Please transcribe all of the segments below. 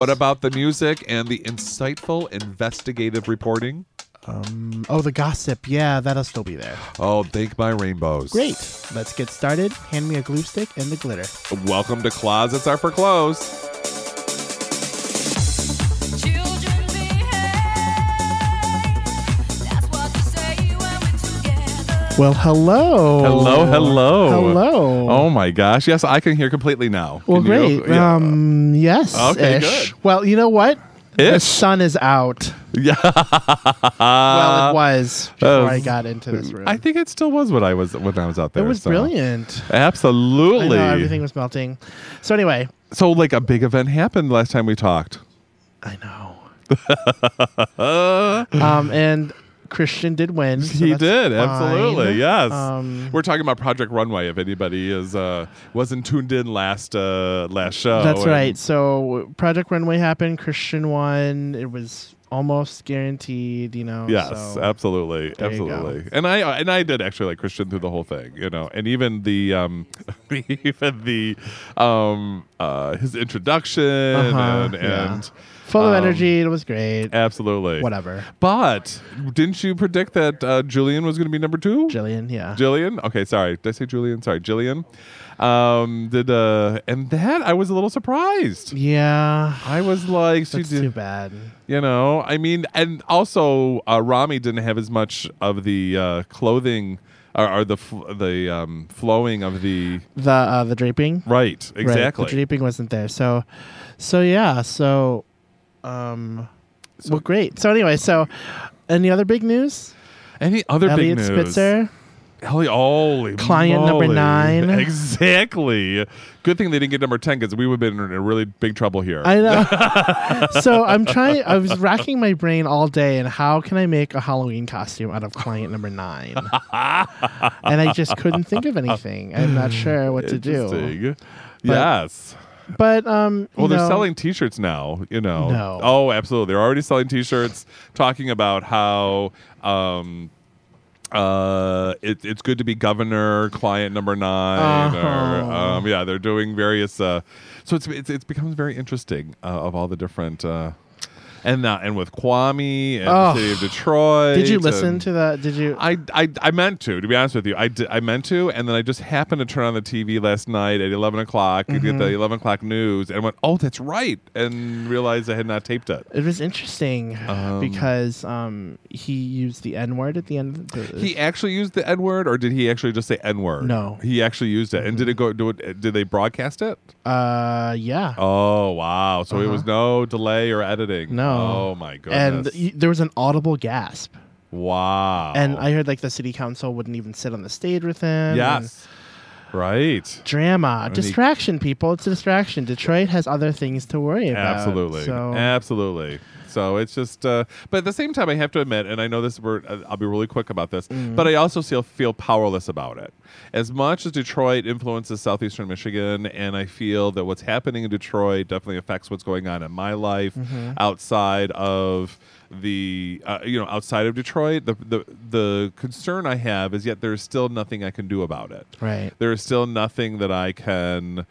What about the music and the insightful investigative reporting? Um, oh, the gossip. Yeah, that'll still be there. Oh, thank my rainbows. Great. Let's get started. Hand me a glue stick and the glitter. Welcome to Closets Are for Clothes. Well, hello. Hello, hello. Hello. Oh my gosh. Yes, I can hear completely now. well, Can you? great. Yeah. Um, yes. Okay, ish. good. Well, you know what? The sun is out. yeah. well, it was before uh, I got into this room. I think it still was when I was when I was out there. it was so. brilliant. Absolutely. I know everything was melting. So anyway, So like a big event happened last time we talked. I know. um, and Christian did win. so he did fine. absolutely yes Um, we're talking about project runway if anybody is uh wasn't tuned in last uh last show That's right. So Project Runway happened. Christian won. It was almost guaranteed. You know. yes so- absolutely there you go. absolutely and i and i did actually like christian through the whole thing you know and even the um even the um uh his introduction Uh-huh, and yeah. and Full of um, energy. It was great. absolutely Whatever. but didn't you predict that uh julian was going to be number two Jillian. Yeah. Jillian. Okay, sorry. Did I say Julian? Sorry, Jillian. Um, did uh, and that I was a little surprised. yeah. I was like, she That's too bad. you know. I mean, and also uh, Rami didn't have as much of the uh, clothing or, the fl- the um, flowing of the The uh, the draping. right Right, exactly. the draping wasn't there. So, so yeah. So, um, well, great. So anyway, so any other big news? Any other Eliot big news? Spitzer. Holy, holy Client number nine. Exactly. Good thing they didn't get number ten because we would have been in a really big trouble here. I know. so I'm trying. I was racking my brain all day, and how can I make a Halloween costume out of client number nine? and I just couldn't think of anything. I'm not sure what to do. Interesting. yes. But um, Well, they're know, selling T-shirts now. You know. No. Oh, absolutely. They're already selling T-shirts, talking about how um, uh, it, it's good to be governor, client number 9 or Uh-huh. um, yeah, they're doing various. Uh, so it's it's it becomes very interesting uh, of all the different. Uh, and uh, and with Kwame and Oh. the city of Detroit. Did you listen to that? Did you? I, I I meant to, to be honest with you. I, I meant to, and then I just happened to turn on the TV last night at eleven o'clock and get Mm-hmm. the eleven o'clock news, and went, "Oh, that's right," and realized I had not taped it. it was interesting Um, because um, he used the N word at the end. Of the, He actually used the N word, or did he actually just say N word? No. Mm-hmm. he actually used it. And did it go? Do it? Did they broadcast it? uh, yeah. Oh wow! So it Uh-huh. was no delay or editing. No. Oh my goodness. and y- there was an audible gasp. wow. And I heard like the city council wouldn't even sit on the stage with him. and yes, right. Drama, he- distraction, people. It's a distraction. Detroit has other things to worry about. Absolutely, So absolutely. So it's just, uh, but at the same time, I have to admit, and I know this. We're, uh, I'll be really quick about this, Mm. but I also feel feel powerless about it. As much as Detroit influences southeastern Michigan, and I feel that what's happening in Detroit definitely affects what's going on in my life Mm-hmm. outside of the, uh, you know, outside of Detroit. The, the the concern I have is yet there's still nothing I can do about it right. there is still nothing that I can.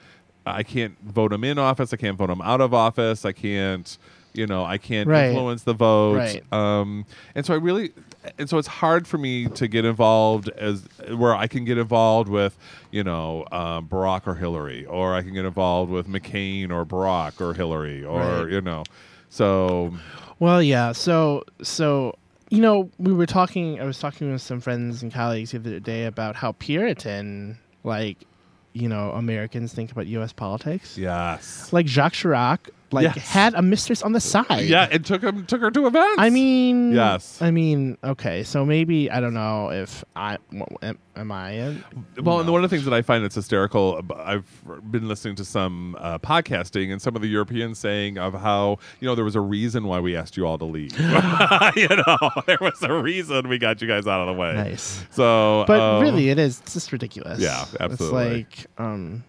I can't vote him in office. I can't vote him out of office. I can't. You know, I can't Right. influence the vote. Right. Um, and so I really, and so it's hard for me to get involved as where I can get involved with, you know, um, Barack or Hillary, or I can get involved with McCain or Barack or Hillary, or Right. you know, so Well, yeah. So, so you know, we were talking. I was talking with some friends and colleagues the other day about how Puritan, like, you know, Americans think about U.S. politics. yes, Like Jacques Chirac, like Yes. had a mistress on the side. yeah, it took him took her to events. I mean, Yes. I mean, okay. So maybe I don't know if I am, am I. In? Well, and one of the things that I find that's hysterical, I've been listening to some uh, podcasting and some of the Europeans saying of how you know there was a reason why we asked you all to leave. you know, there was a reason we got you guys out of the way. Nice. So, But um, really, it is it's just ridiculous. Yeah, absolutely. It's like, um,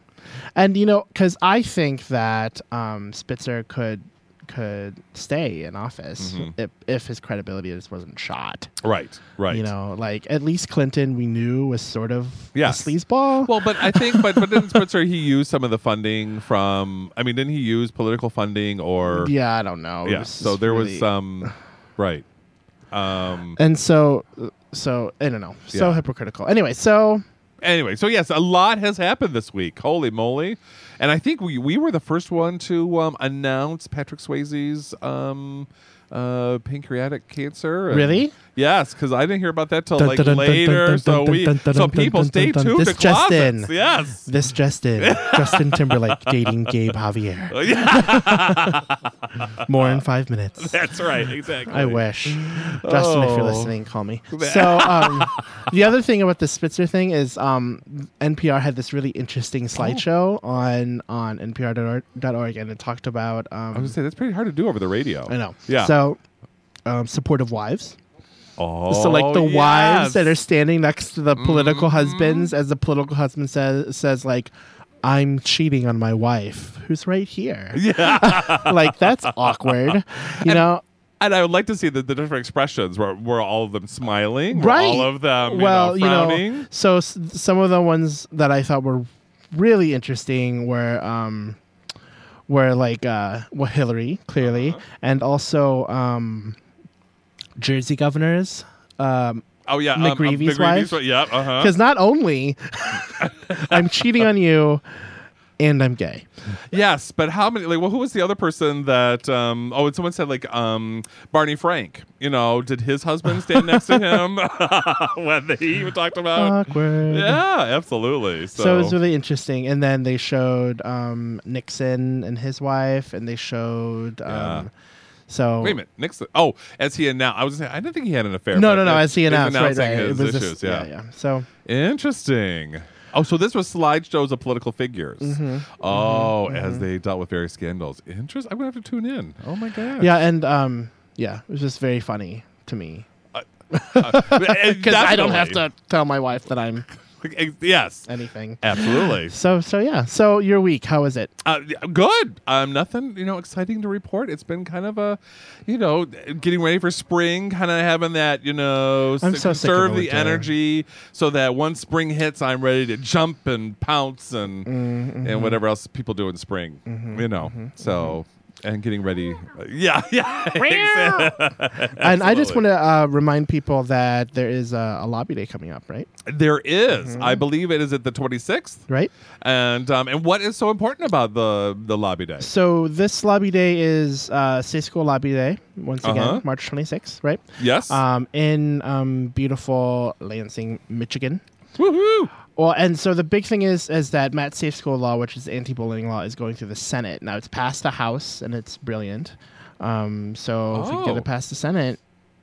and you know, because I think that um, Spitzer could could stay in office Mhm. if, if his credibility just wasn't shot. Right. Right. You know, like at least Clinton we knew was sort of Yes. a sleazeball. Well, but I think, but but didn't Spitzer he used some of the funding from? I mean, didn't he use political funding or? yeah, I don't know. Yeah. So there was really- some. Right. Um. and so so I don't know. So Yeah. hypocritical. Anyway, so Anyway, so yes, a lot has happened this week. Holy moly! And I think we we were the first one to um, announce Patrick Swayze's um, uh, pancreatic cancer. and- Really? Yes, because I didn't hear about that till Dun, like dun, dun, dun, later. dun, So dun, we, dun, dun, so dun, people dun, stay dun, dun. tuned This to closets. Justin. Yes. this Justin Justin Timberlake dating Gabe Javier. More in five minutes. That's right. Exactly. I wish. Justin, if you're Oh. listening, call me. So, um, the other thing about the Spitzer thing is um, NPR had this really interesting slideshow on on npr.org, and it talked about. Um, I was gonna say that's pretty hard to do over the radio. I know. Yeah. So, um, supportive wives. Oh, so, like the wives that are standing next to the political Mhm. husbands, as the political husband says, says like, "I'm cheating on my wife, who's right here." Yeah. like that's awkward, you know. And I would like to see the, the different expressions. Were, were all of them smiling? Right. all of them, you well, know, you know, so s- some of the ones that I thought were really interesting were um were like uh well Hillary clearly Uh-huh. and also um Jersey governors um oh yeah, um, um, McGreevey's wife? Yeah, uh huh. because not only I'm cheating on you and I'm gay. Yes, but how many? Like, well, who was the other person that? Um, oh, and someone said like um, Barney Frank. You know, did his husband stand next to him when he talked about? Awkward. yeah, absolutely. So, So, it was really interesting. And then they showed um, Nixon and his wife, and they showed. Um, Yeah. So wait a minute, Nixon. Oh, as he announced, I was. Saying, I didn't think he had an affair. No, no, no. As he announced, right, right. his it was issues. just, yeah. yeah, yeah. So Interesting. Oh, so this was slideshows of political figures. Mm-hmm. Oh, mm-hmm. as mm-hmm. they dealt with various scandals. Interesting. I'm gonna have to tune in. Oh my god. yeah, and um, yeah, it was just very funny to me uh, uh, uh, because because I don't have to tell my wife that I'm Yes, anything. absolutely. So, so yeah. So your week, how was it? Uh, good. Um, nothing, you know, exciting to report. It's been kind of a, you know, getting ready for spring, kind of having that, you know, I'm so conserve the energy so that once spring hits, I'm ready to jump and pounce and Mm-hmm, and whatever else people do in spring, you know. so and getting ready, yeah, yeah. And I just want to uh, remind people that there is a, a lobby day coming up, right? There is. Mm-hmm. I believe it is at the 26th. Right. And um, and what is so important about the the lobby day? So this lobby day is uh, Safe School Lobby Day once Uh-huh. again, March 26th, right? Yes. Um, in um, beautiful Lansing, Michigan. Woohoo! Well, and so the big thing is is that Matt Safe School law, which is anti-bullying law, is going through the Senate now. It's passed the House, and it's brilliant. Um, so if we get Oh. it past the Senate,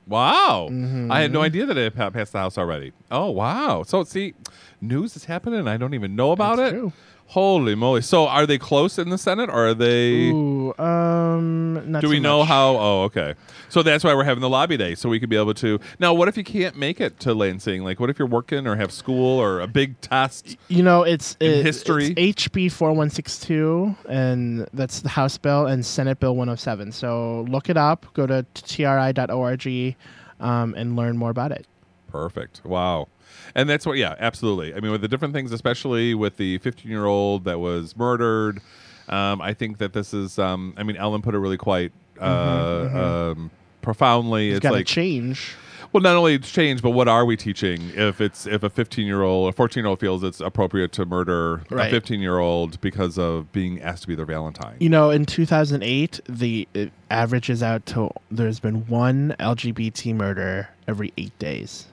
Wow. Mm-hmm. I had no idea that it pa- passed the House already. Oh, wow. So, see, news is happening I don't even know about That's it. true. Holy moly. So, are they close in the Senate or are they. ooh, um, not Do we know much. how? Oh, okay. So that's why we're having the lobby day, so we could be able to. Now, what if you can't make it to Lansing? Like, what if you're working or have school or a big test? You know, it's In it- history? It's HB four one six two, and that's the House bill and Senate Bill one hundred seven. So look it up. Go to tri.org um, and learn more about it. Perfect. Wow. And that's what, yeah, absolutely. I mean, with the different things, especially with the 15 year old that was murdered, um, I think that this is, um, I mean, Ellen put it really quite uh, Um, profoundly. It's It's got to like, change. well, not only it's change, but what are we teaching if it's if a 15 year old or 14 year old feels it's appropriate to murder a 15 year old because of being asked to be their Valentine? You know, in 2008, the it averages out to there's been one LGBT murder every eight days.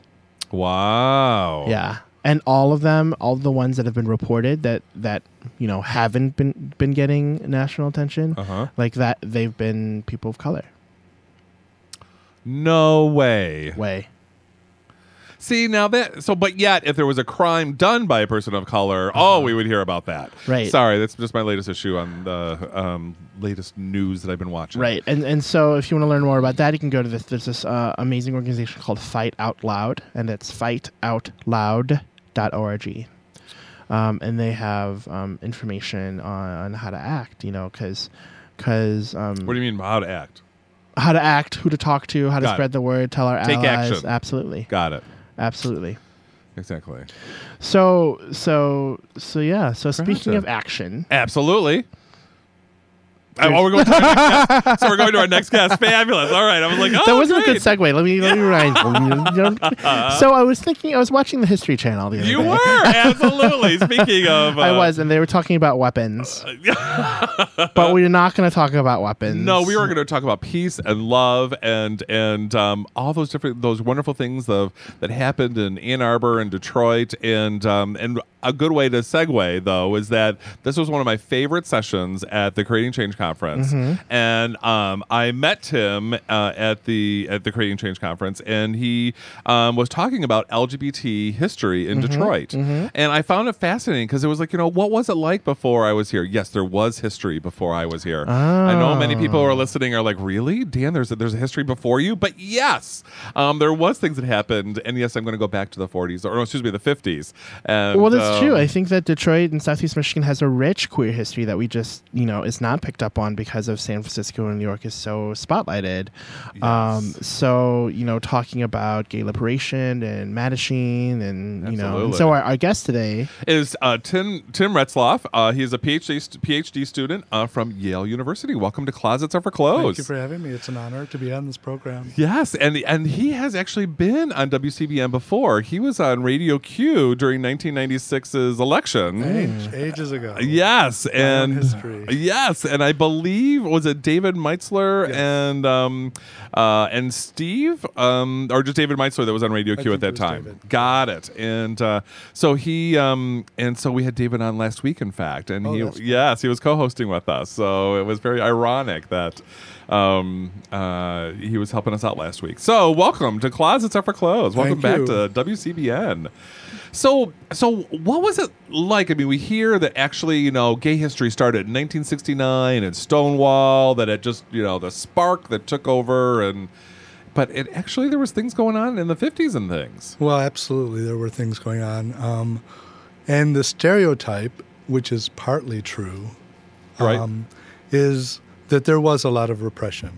Wow. Yeah, and all of them, all the ones that have been reported that that you know haven't been been getting national attention, Uh huh. like that, they've been people of color. No way. Way. See now that so, but yet if there was a crime done by a person of color, oh, we would hear about that. Uh-huh. Right. Sorry, that's just my latest issue on the um, latest news that I've been watching. Right, and and so if you want to learn more about that, you can go to this. There's this uh, amazing organization called Fight Out Loud, and it's fightoutloud.org. Um, and they have um, information on, on how to act. You know, because because um, What do you mean how to act? how to act, who to talk to, how to Got it. spread the word, tell our Take allies. action. Absolutely, Got it. Absolutely. Exactly. So so so yeah. So speaking Gotcha. of action, Absolutely. Uh, oh, we're going to our next cast. So we're going to our next guest. Fabulous. All right. I was like, oh, that wasn't great. a good segue. Let me let me remind you. so I was thinking, I was watching the History Channel the other You day. You were absolutely. Speaking of, uh, I was, and they were talking about weapons, but we're not going to talk about weapons. No, we were going to talk about peace and love and and um, all those different those wonderful things of that happened in Ann Arbor and Detroit and um, and a good way to segue though is that this was one of my favorite sessions at the Creating Change conference and um, I met Tim uh, at the at the Creating Change conference and he um, was talking about LGBT history in Detroit and I found it fascinating because it was like you know what was it like before I was here yes there was history before I was here I know many people who are listening are like, "Really, Dan? There's a, there's a history before you." But yes, um, there was things that happened, and yes, I'm going to go back to the 40s or no, excuse me, the 50s. And, Well, that's um, true. I think that Detroit and Southeast Michigan has a rich queer history that we just, you know, is not picked up on because of San Francisco and New York is so spotlighted. Um, so, you know, talking about gay liberation and Mattachine and, you know, and so our, our guest today, is uh, Tim Tim Retzloff. Uh, he is a PhD st- PhD student uh, from Yale University. Welcome to Closets Are for Clothes. Thank you for having me. It's an honor to be on this program. Yes, and and he has actually been on WCBN before. He was on Radio Q during 1996's election. Age, ages ago. Yes, and history. yes, and I believe was it David Meitzler Yes. and um, uh, and Steve, um, or just David Meitzler that was on Radio I Q think at that time. David. Got it. And uh, so he um, and so we had David on last week, in fact, and Oh, he yes he was co-hosting with us. So it was very ironic that. Um, uh, he was helping us out last week. So, welcome to Closets Are for Clothes. Welcome Thank back you. to WCBN. So, so what was it like? I mean, we hear that actually, you know, gay history started in 1969 and Stonewall. That it just, you know, the spark that took over, and but it actually there was things going on in the 50s and things. Well, absolutely. There were things going on. Um, and the stereotype, which is partly true, Right. um, is that there was a lot of repression.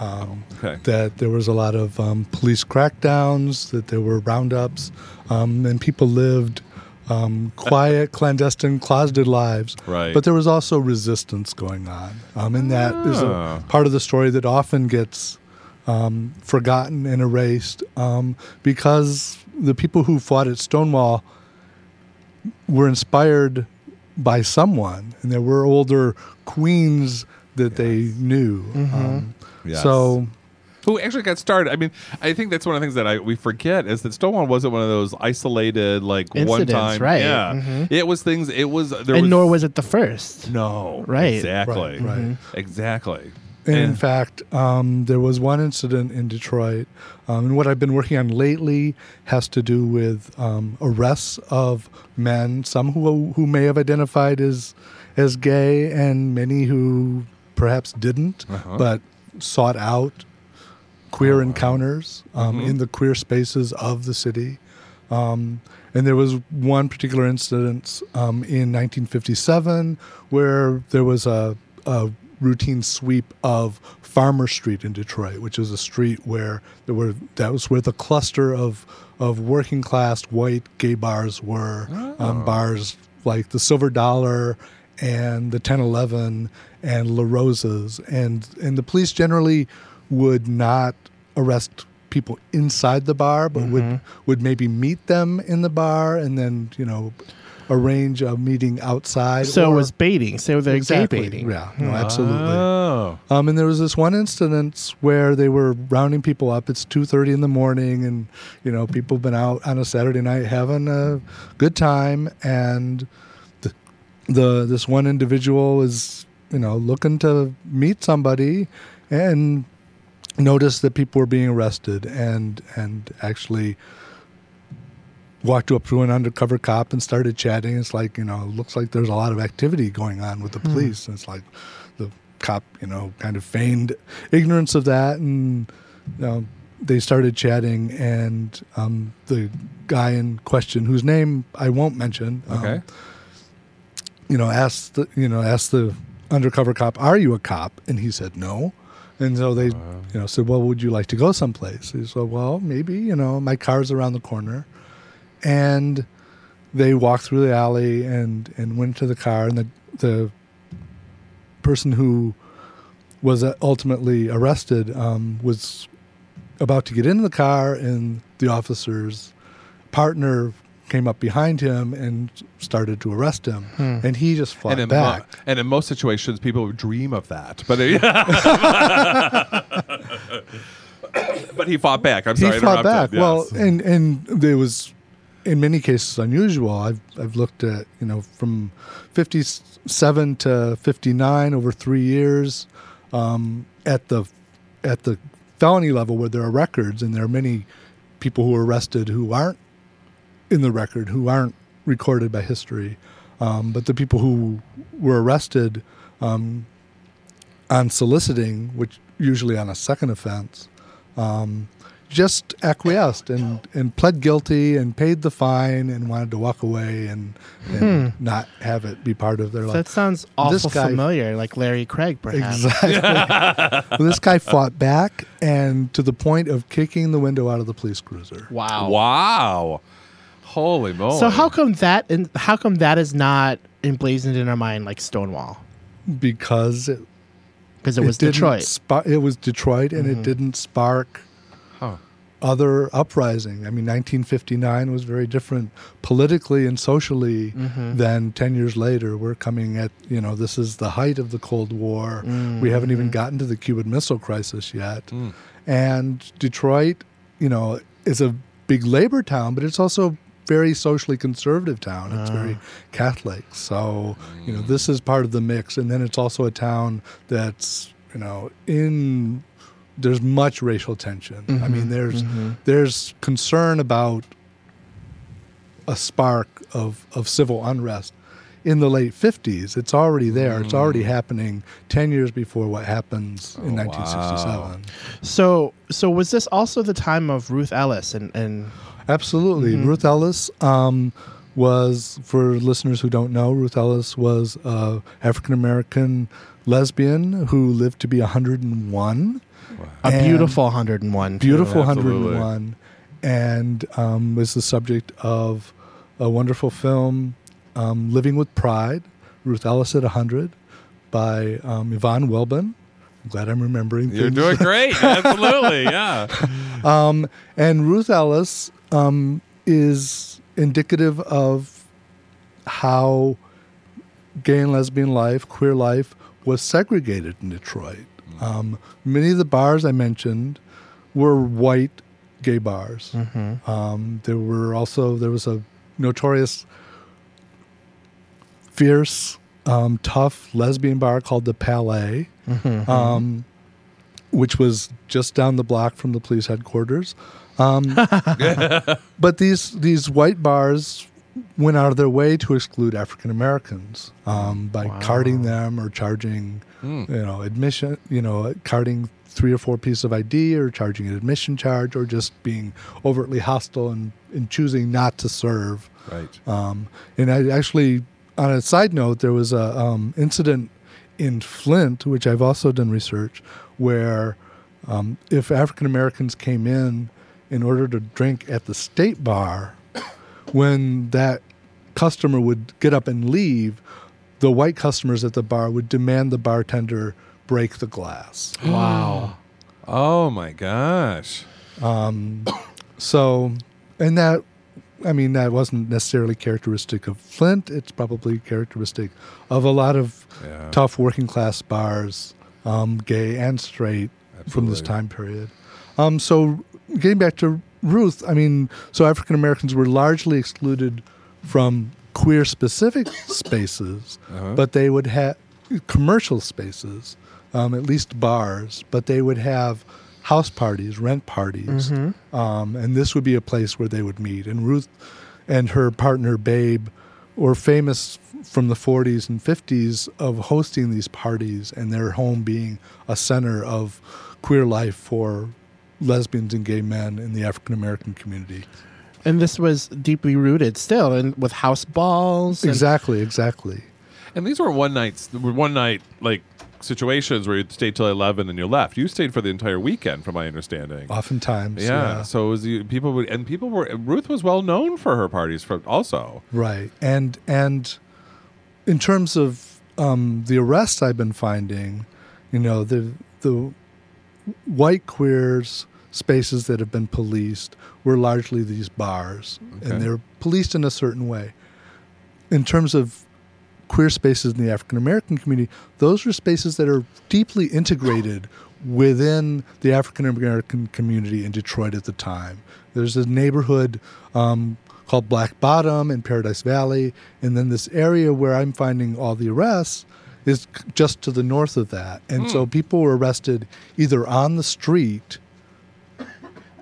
Um, Okay. That there was a lot of um, police crackdowns, that there were roundups, um, and people lived um, quiet, clandestine, closeted lives. Right. But there was also resistance going on. Um, and that is Ah. a part of the story that often gets um, forgotten and erased um, because the people who fought at Stonewall were inspired by someone, and there were older queens that they knew. Um, Yes. So Who actually got started? I mean, I think that's one of the things that I we forget is that Stonewall wasn't one of those isolated like one Incidents, time. right. Yeah, Mhm. it was things. It was there and was nor was it the first. no Right. exactly Right, right. exactly. In And- fact, um, there was one incident in Detroit, um, and what I've been working on lately has to do with um, arrests of men, some who who may have identified as as gay, and many who perhaps didn't, Uh-huh. but sought out queer encounters um, Mhm. in the queer spaces of the city. Um, and there was one particular incident um, in 1957 where there was a, a routine sweep of Farmer Street in Detroit, which is a street where there were that was where the cluster of of working class white gay bars were, um, bars like the Silver Dollar and the 1011 and La Rosa's, and and the police generally would not arrest people inside the bar, but would would maybe meet them in the bar and then you know arrange a meeting outside. So or- it was baiting. So they're exactly. baiting. Yeah, no, absolutely. Oh. Um, and there was this one incident where they were rounding people up. It's two thirty in the morning, and you know people have been out on a Saturday night having a good time, and the, the this one individual is you know looking to meet somebody, and noticed that people were being arrested, and and actually walked up to an undercover cop and started chatting. It's like, you know, it looks like there's a lot of activity going on with the police. And it's like the cop, you know, kind of feigned ignorance of that. And, you know, they started chatting. And um, the guy in question, whose name I won't mention, um, Okay. you know, asked the, you know, asked the undercover cop, "Are you a cop?" And he said, "No." And so they, you know, said, "Well, would you like to go someplace?" He said, "Well, maybe. You know, my car's around the corner." And they walked through the alley and and went to the car, and the the person who was uh, ultimately arrested um, was about to get into the car, and the officer's partner came up behind him and started to arrest him, and he just fought and in, mo- back. and in most situations, people dream of that, but but he fought back. I'm sorry, he fought back. interrupted. Well, and and there was in many cases unusual. I've I've looked at you know from fifty seven to fifty nine over three years um, at the at the felony level where there are records and there are many people who are arrested who aren't in the record who aren't recorded by history. Um, but the people who were arrested um, on soliciting, which usually on a second offense, um, just acquiesced and, and pled guilty and paid the fine and wanted to walk away and, and not have it be part of their life. That sounds This awful guy- familiar, like Larry Craig, perhaps. Exactly. Well, this guy fought back and to the point of kicking the window out of the police cruiser. Wow. wow, holy moly! So how come that and how come that is not emblazoned in our mind like Stonewall? Because it, Because it was didn't Detroit. spa- it was Detroit and it didn't spark Huh. other uprising. I mean, 1959 was very different politically and socially Mm-hmm. than 10 years later. We're coming at, you know, this is the height of the Cold War. Mm-hmm. We haven't even gotten to the Cuban Missile Crisis yet. Mm. And Detroit, you know, is a big labor town, but it's also a very socially conservative town. It's very ah. Catholic. So, you know, this is part of the mix. And then it's also a town that's, you know, in there's much racial tension. I mm-hmm. mean, there's mm-hmm. there's concern about a spark of, of civil unrest in the late 50s. It's already there. It's already mm. happening 10 years before what happens in Oh, 1967. So so was this also the time of Ruth Ellis and, and Absolutely. Ruth Ellis um, was, for listeners who don't know, Ruth Ellis was a African American lesbian who lived to be 101. a beautiful 101? beautiful Absolutely. 101 and um, was the subject of a wonderful film um, living with pride ruth ellis at 100 by um, yvonne welbon i'm glad i'm remembering You're things. doing great. Absolutely, yeah. um, and ruth ellis um, is indicative of how gay and lesbian life queer life was segregated in detroit. Um, many of the bars i mentioned were white gay bars. Um, there were also there was a notorious, fierce, um, tough lesbian bar called the Palais, um, which was just down the block from the police headquarters. Um, but these these white bars went out of their way to exclude African Americans um, by carding them or charging, you know, admission, you know, carding three or four pieces of ID or charging an admission charge or just being overtly hostile and, and choosing not to serve. Right. Um, and I actually, on a side note, there was a um, incident in Flint, which I've also done research, where um, if African Americans came in in order to drink at the state bar, when that customer would get up and leave, the white customers at the bar would demand the bartender break the glass. Wow. Oh my gosh. So, and that, I mean, that wasn't necessarily characteristic of Flint. It's probably characteristic of a lot of Yeah. tough working class bars, um, gay and straight, from this time period. Um, so, getting back to Ruth, I mean, so African Americans were largely excluded from queer specific spaces, Uh-huh. but they would have commercial spaces, um, at least bars, but they would have house parties, rent parties, um, and this would be a place where they would meet. And Ruth and her partner Babe were famous from the 40s and 50s of hosting these parties, and their home being a center of queer life for lesbians and gay men in the African American community. And this was deeply rooted still and with house balls. and- Exactly, exactly. And these were one nights, were one night like situations where you stayed till eleven and you left. You stayed for the entire weekend, from my understanding. Oftentimes, yeah, So it was the people would and people were Ruth was well known for her parties for also. Right. And and in terms of um, the arrests I've been finding, you know, the the white queers spaces that have been policed were largely these bars, Okay. and they're policed in a certain way. In terms of queer spaces in the African American community, those are spaces that are deeply integrated within the African American community in Detroit at the time. There's a neighborhood um, called Black Bottom in Paradise Valley, and then this area where I'm finding all the arrests is just to the north of that. And so hmm. people were arrested either on the street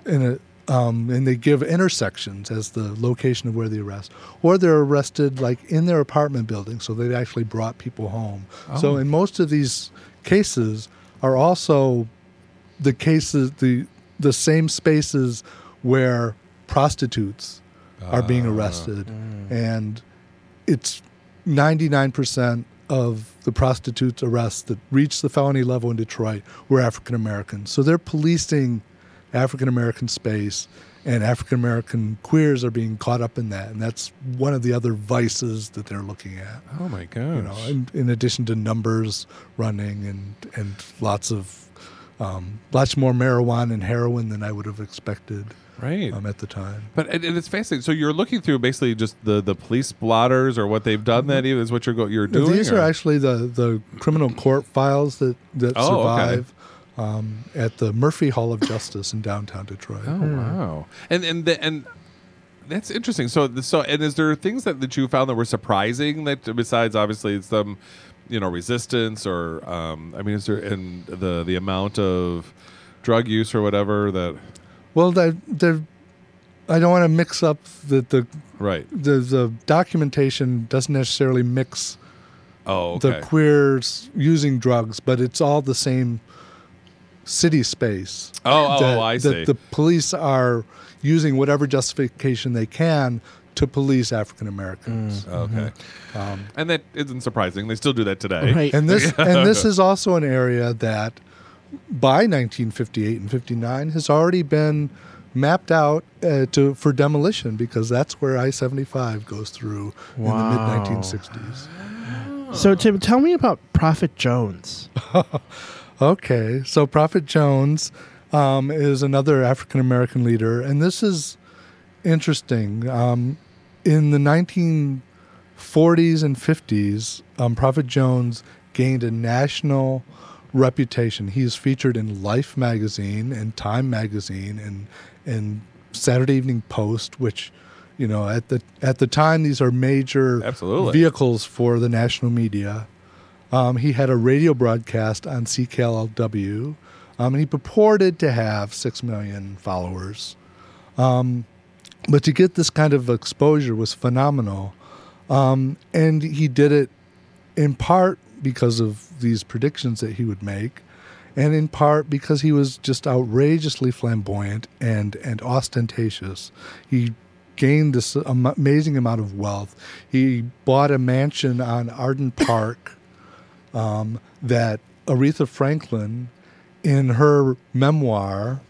in a um, and they give intersections as the location of where the arrest, or they're arrested like in their apartment building, so they actually brought people home. So oh. in most of these cases are also the cases the the same spaces where prostitutes are being ah. arrested, hmm. and it's ninety nine percent of the prostitutes arrests that reach the felony level in Detroit were African Americans. So they're policing African American space, and African American queers are being caught up in that, and that's one of the other vices that they're looking at. Oh my gosh! You know, in, in addition to numbers running and and lots of um, lots more marijuana and heroin than I would have expected right. um, at the time. But and, and it's fascinating. So you're looking through basically just the, the police blotters or what they've done. That even is what you're go, you're doing. These or- are actually the, the criminal court files that, that Oh, okay. survive um, at the Murphy Hall of Justice in downtown Detroit. Oh wow! And and the, and that's interesting. So so and is there things that, that you found that were surprising that besides obviously some you know resistance or um, I mean is there and the the amount of drug use or whatever that Well, they're, they're, I don't want to mix up the, the, right? the, the documentation doesn't necessarily mix Oh okay. the queers using drugs, but it's all the same city space. oh oh, that, oh I that see. the police are using whatever justification they can to police African Americans. okay. Um, And that isn't surprising. They still do that today. Right. and this and this is also an area that by 1958 and 59 has already been mapped out uh, to for demolition because that's where I-75 goes through Wow. in the mid 1960s. So Tim, tell me about Prophet Jones. Okay, so Prophet Jones um, is another African American leader, and this is interesting. Um, in the 1940s and 50s, um, Prophet Jones gained a national reputation. He is featured in Life magazine and Time magazine and and Saturday Evening Post, which you know at the at the time these are major Absolutely. vehicles for the national media. Um, he had a radio broadcast on CKLW, um, and he purported to have six million followers. Um, but to get this kind of exposure was phenomenal, um, and he did it in part because of these predictions that he would make, and in part because he was just outrageously flamboyant and and ostentatious. He gained this amazing amount of wealth. He bought a mansion on Arden Park um, that Aretha Franklin, in her memoir,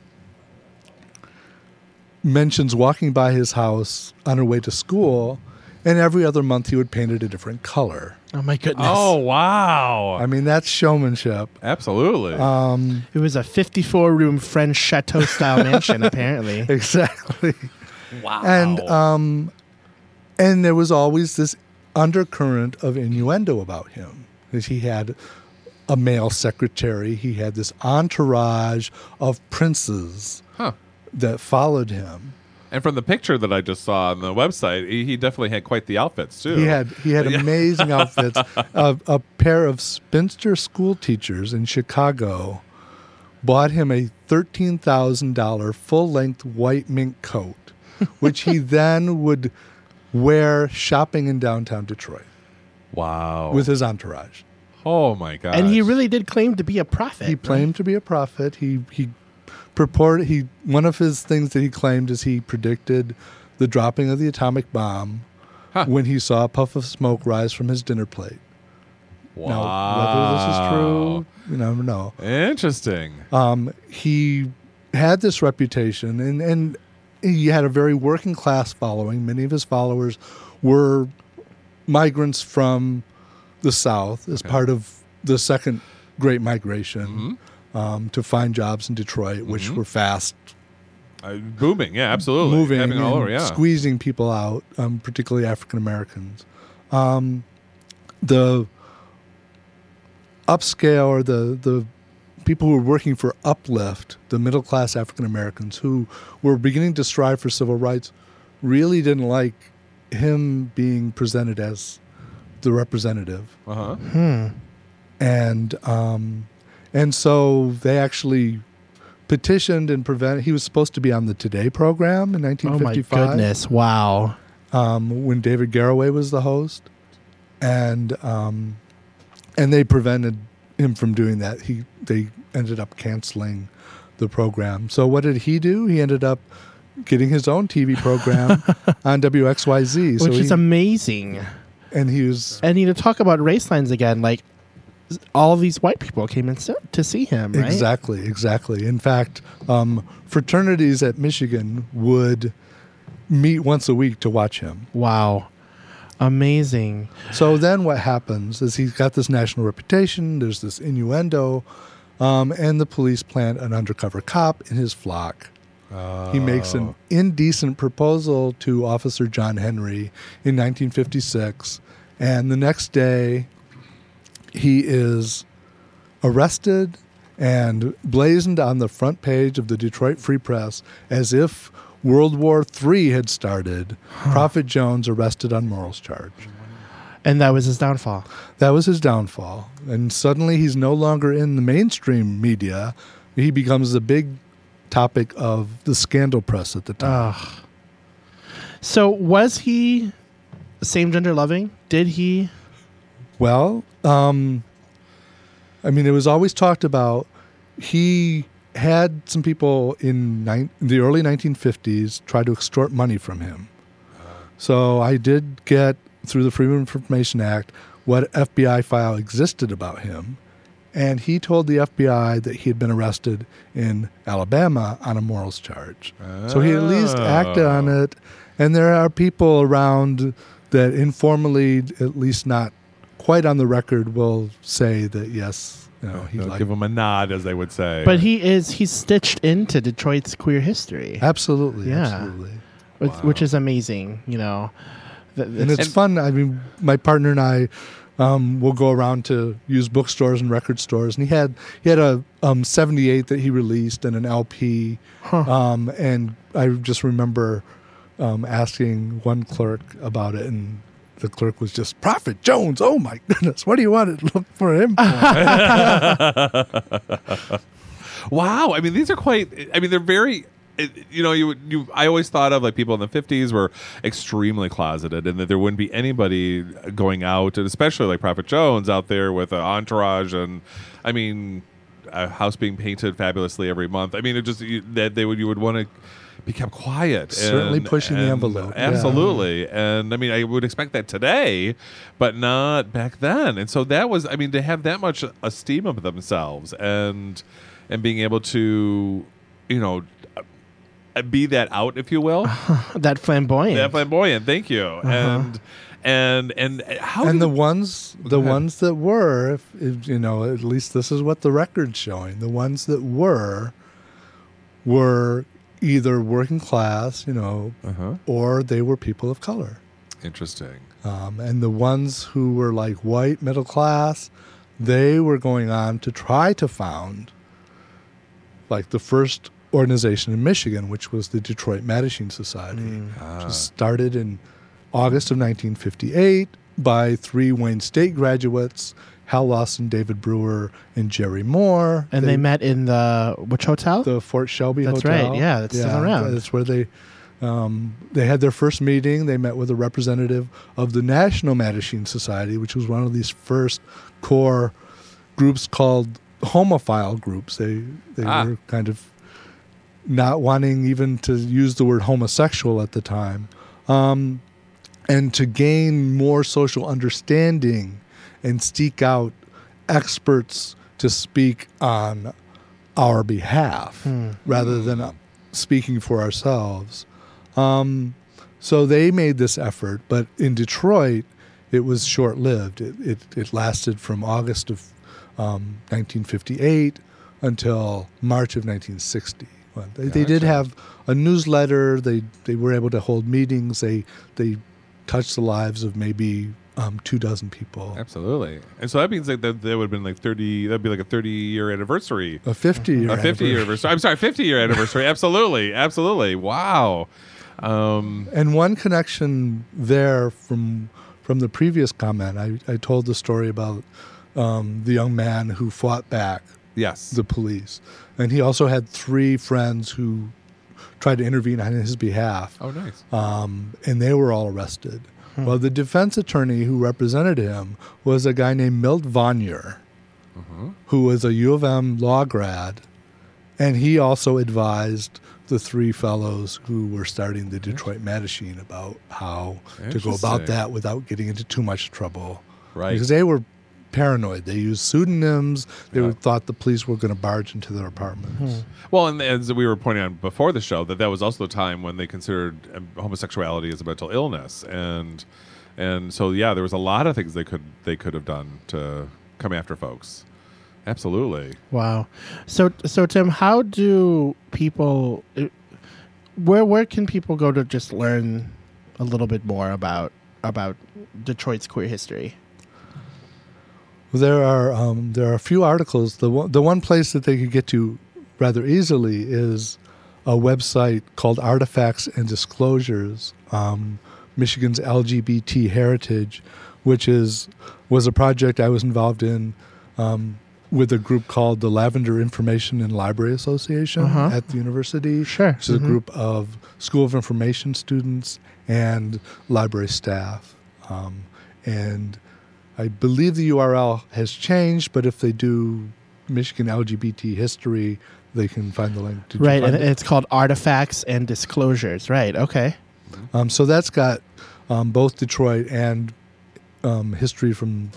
mentions walking by his house on her way to school, and every other month he would paint it a different color. Oh my goodness! Oh wow! I mean, that's showmanship. Absolutely. Um, it was a 54 room French chateau style mansion, apparently. exactly. wow. And um, and there was always this undercurrent of innuendo about him. That he had a male secretary. He had this entourage of princes huh. that followed him. And from the picture that I just saw on the website, he, he definitely had quite the outfits too. He had he had amazing outfits. A, a pair of spinster school teachers in Chicago bought him a thirteen thousand dollar full length white mink coat, which he then would wear shopping in downtown Detroit wow. with his entourage. oh my god. and he really did claim to be a prophet. He right? claimed to be a prophet. He he purported he one of his things that he claimed is he predicted the dropping of the atomic bomb Huh. when he saw a puff of smoke rise from his dinner plate. Now, whether this is true, you never know. Interesting. Um, he had this reputation, and, and he had a very working class following. Many of his followers were migrants from the South as part of the second Great Migration um, to find jobs in Detroit, which were fast Uh, booming. Yeah, absolutely. moving Happening all over. Yeah. squeezing people out, um, particularly African Americans. Um, the upscale or the the people who were working for uplift, the middle class African Americans who were beginning to strive for civil rights, really didn't like him being presented as the representative Uh huh. Hmm. and um, and so they actually petitioned and prevent. He was supposed to be on the Today program in 1955. Oh my goodness! Wow. um, when David Garroway was the host, and um, and they prevented him from doing that. He they ended up canceling the program. So what did he do? He ended up getting his own TV program on WXYZ. so Which is he, amazing. and he was And you to talk about race lines again, like all these white people came in to see him, right? Exactly, exactly. In fact, um, fraternities at Michigan would meet once a week to watch him. Wow. Amazing. So then what happens is he's got this national reputation, there's this innuendo, um, and the police plant an undercover cop in his flock. He makes an Oh. indecent proposal to Officer John Henry in 1956, and the next day he is arrested and blazoned on the front page of the Detroit Free Press as if World War III had started. Prophet Jones arrested on morals charge. And that was his downfall. That was his downfall. And suddenly he's no longer in the mainstream media. He becomes the big topic of the scandal press at the time. Ugh. So was he same gender loving? Did he? Well, um, I mean, it was always talked about. He had some people in nine, the early 1950s try to extort money from him. So I did get through the Freedom of Information Act what FBI file existed about him, and he told the FBI that he had been arrested in Alabama on a morals charge. So he at least acted on Oh. it, and there are people around that informally, at least not quite on the record, will say that yes, you know, he They'll like give him a nod, as they would say. But he is he's stitched into Detroit's queer history, absolutely, Yeah. absolutely. which, Wow. which is amazing. You know, Th- and it's- it's fun. I mean, my partner and I um, will go around to use bookstores and record stores, and he had he had a um, '78 that he released and an LP, Huh. um, and I just remember um, asking one clerk about it, and the clerk was just Prophet Jones. Oh my goodness, what do you want to look for him? For? Wow, I mean these are quite. I mean they're very. You know, you you. I always thought of like people in the '50s were extremely closeted, and that there wouldn't be anybody going out, and especially like Prophet Jones out there with an entourage, and I mean, a house being painted fabulously every month. I mean, it just you, that they would you would want to be kept quiet. Certainly and- pushing the and- envelope, yeah. Absolutely, and I mean, I would expect that today, but not back then. And so that was, I mean, to have that much esteem of themselves and and being able to, you know, uh, be that out, if you will, that flamboyant. that flamboyant. Thank you, and and and how and the ones the ones that were if, if you know at least this is what the record's showing the ones that were were either working class you know uh-huh. or they were people of color interesting. um, and the ones who were like white middle class they were going on to try to found like the first organization in michigan which was the detroit mattachine society Mm. Ah. which was started in August of 1958 by three Wayne State graduates, Hal Lawson, David Brewer, and Jerry Moore. and they, met in the which hotel? the Fort Shelby That's Hotel. right. Yeah, that's still around. That's where they um, they had their first meeting. They met with a representative of the National Mattachine Society, which was one of these first core groups called homophile groups. They they Ah. were kind of not wanting even to use the word homosexual at the time, um, and to gain more social understanding and seek out experts to speak on our behalf rather than uh, speaking for ourselves. Um, so they made this effort, but in Detroit, it was short lived. It, it, it lasted from August of um, 1958 until March of 1960. Well, they, they did have a newsletter. They they were able to hold meetings. They they touched the lives of maybe um, two dozen people. Absolutely. And so that means like that, that would have been like 30, that'd be like a 30 year anniversary. A 50 year A 50 year anniversary. I'm sorry, 50 year anniversary. Absolutely. Absolutely. Wow. Um, And one connection there from from the previous comment, I, I told the story about um, the young man who fought back yes. the police, and he also had three friends who tried to intervene on his behalf, oh, nice. um, and they were all arrested. Hmm. Well, the defense attorney who represented him was a guy named Milt Vanier, mm-hmm. who was a U of M law grad, and he also advised the three fellows who were starting the Detroit Magazine about how to go about that without getting into too much trouble. Right. Because they were paranoid. They used pseudonyms. They Yeah. thought the police were going to barge into their apartments. Well, and as we were pointing out before the show, that that was also the time when they considered um, homosexuality as a mental illness, and and so yeah, there was a lot of things they could they could have done to come after folks. Absolutely. Wow. So so Tim, how do people uh, where where can people go to just learn a little bit more about about Detroit's queer history? There are um, there are a few articles. The one, the one place that they could get to rather easily is a website called Artifacts and Disclosures, um, Michigan's LGBT Heritage, which is was a project I was involved in um, with a group called the Lavender Information and Library Association Uh-huh. at the university. Sure. which is Mhm. a group of School of Information students and library staff. Um, and I believe the URL has changed, but if they do Michigan LGBT history, they can find the link. Did Right, and it? it's called Artifacts and Disclosures. Right. Okay. Um, so that's got um, both Detroit and um, history from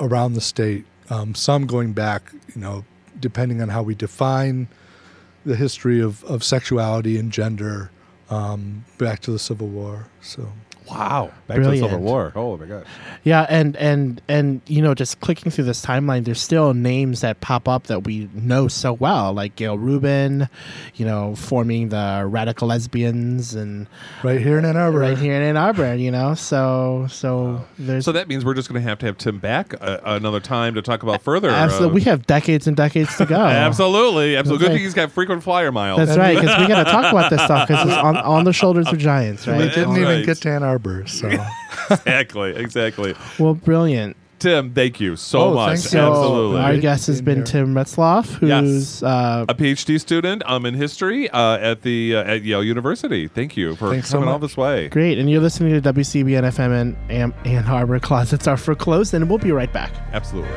around the state. Um, some going back, you know, depending on how we define the history of, of sexuality and gender, um, back to the Civil War. So Wow. Back to the Civil Brilliant. War. Oh my god. Yeah, and and and you know, just clicking through this timeline, there's still names that pop up that we know so well, like Gayle Rubin, you know, forming the Radical Lesbians, and right here in Ann Arbor, right here in Ann Arbor, you know. So so there's So that means we're just going to have to have Tim back uh, another time to talk about further. absolutely uh, we have decades and decades to go. Absolutely, absolutely. Good That's thing he's got frequent flyer miles. That's right, because we got to talk about this stuff because it's on on the shoulders of giants, right? we didn't That's even right. get to Ann Arbor. So exactly, exactly. Well, brilliant. Tim, thank you so Oh, much. thanks, So Absolutely. our guest has been here. Tim Retzloff, who's uh, a PhD student um, in history uh, at the uh, at Yale University. Thank you for Thanks so coming all this way. Great, and you're listening to WCBN FM and Am- Ann Arbor Closets are for Clothes, and we'll be right back. Absolutely.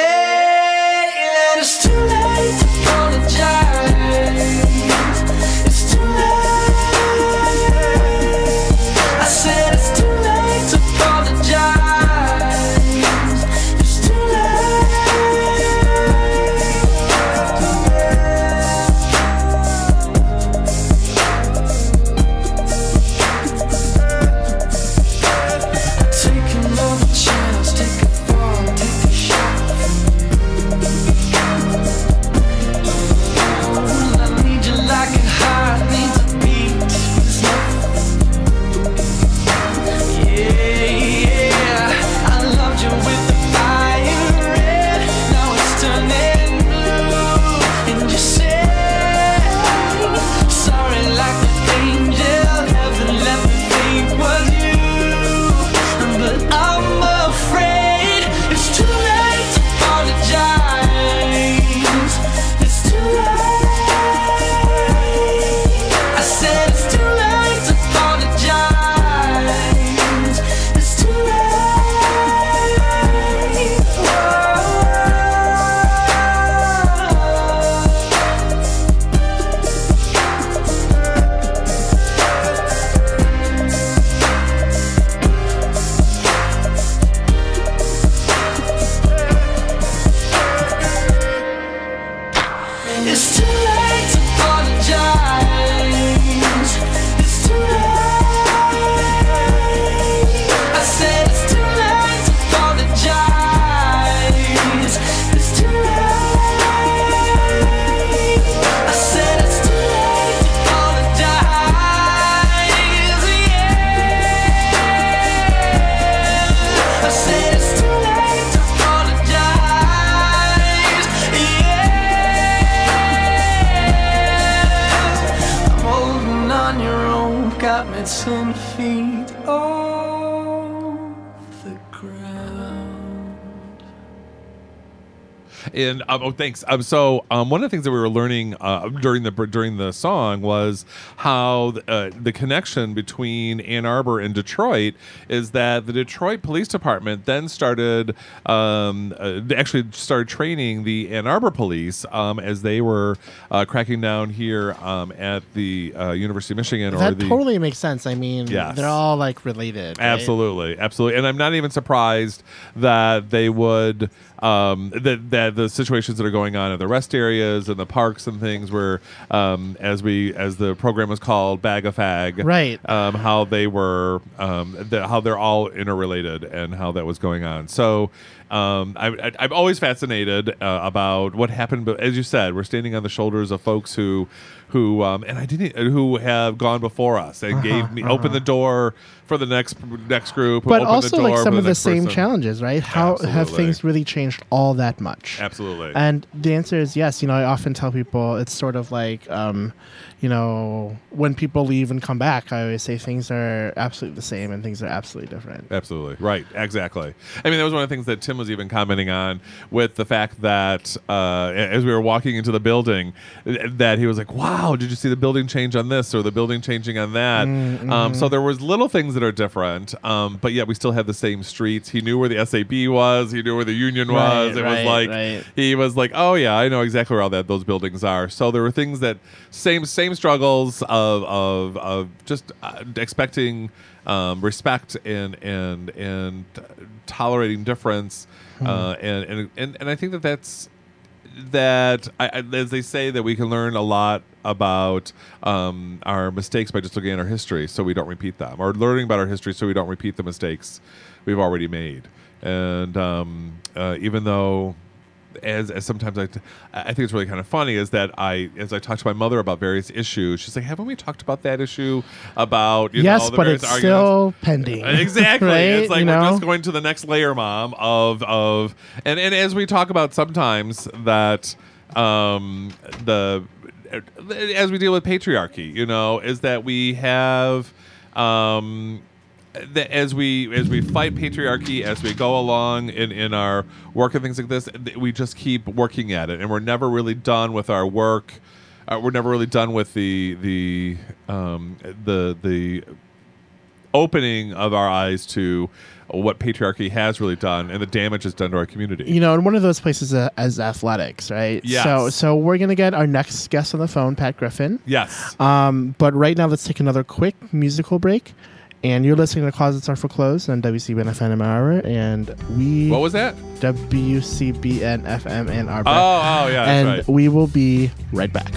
um, oh, thanks. Um, so um, one of the things that we were learning uh, during the during the song was how uh, the connection between Ann Arbor and Detroit is that the Detroit Police Department then started um, uh, actually started training the Ann Arbor Police um, as they were uh, cracking down here um, at the uh, University of Michigan or That the totally makes sense. I mean, Yes. they're all like related. right? Absolutely, absolutely, and I'm not even surprised that they would um, that that the situations that are going on in the rest areas and the parks and things where, um, as we as the program was called, bag of fag, Right. Um, how they were, um, the, how they're all interrelated and how that was going on. So. Um, I, I, I'm always fascinated uh, about what happened, but as you said, we're standing on the shoulders of folks who, who, um, and I didn't, who have gone before us and gave me opened the door for the next next group, But also the door like some of the next same person. challenges, right? How have things really changed all that much? Absolutely. And the answer is yes. You know, I often tell people it's sort of like, um, you know, when people leave and come back, I always say things are absolutely the same and things are absolutely different. Absolutely. Right. Exactly. I mean, that was one of the things that Tim was even commenting on with the fact that uh, as we were walking into the building, that he was like, wow, did you see the building change on this or the building changing on that? Um, so there was little things that are different, um, but yet we still have the same streets. He knew where the SAB was. He knew where the Union was. Right, it right, was like, right. he was like, "Oh yeah, I know exactly where all that those buildings are." So there were things that same same struggles of of of just uh, expecting um, respect and and and tolerating difference, Hmm. uh, and, and and and I think that that's that I, I, as they say that we can learn a lot about um, our mistakes by just looking at our history so we don't repeat them or learning about our history so we don't repeat the mistakes we've already made and um, uh, even though as, as sometimes I, I think it's really kind of funny is that I, as I talk to my mother about various issues, she's like, "Haven't we talked about that issue about you yes, know, the but it's arguments?" still pending. Exactly. right? It's like you we're know? just going to the next layer, mom, of of and and as we talk about sometimes that um the as we deal with patriarchy, you know, is that we have um that as we as we fight patriarchy as we go along in in our work and things like this we just keep working at it and we're never really done with our work uh, we're never really done with the the um the the opening of our eyes to what patriarchy has really done and the damage it's done to our community. you know, and one of those places uh, as athletics, right? Yes. So, so we're gonna get our next guest on the phone, Pat Griffin. yes. Um, but right now, let's take another quick musical break. And you're listening to Closets Are for Clothes on WCBN FM Ann Arbor, and we what was that? WCBN FM Ann Arbor. Oh, oh yeah, and right. we will be right back.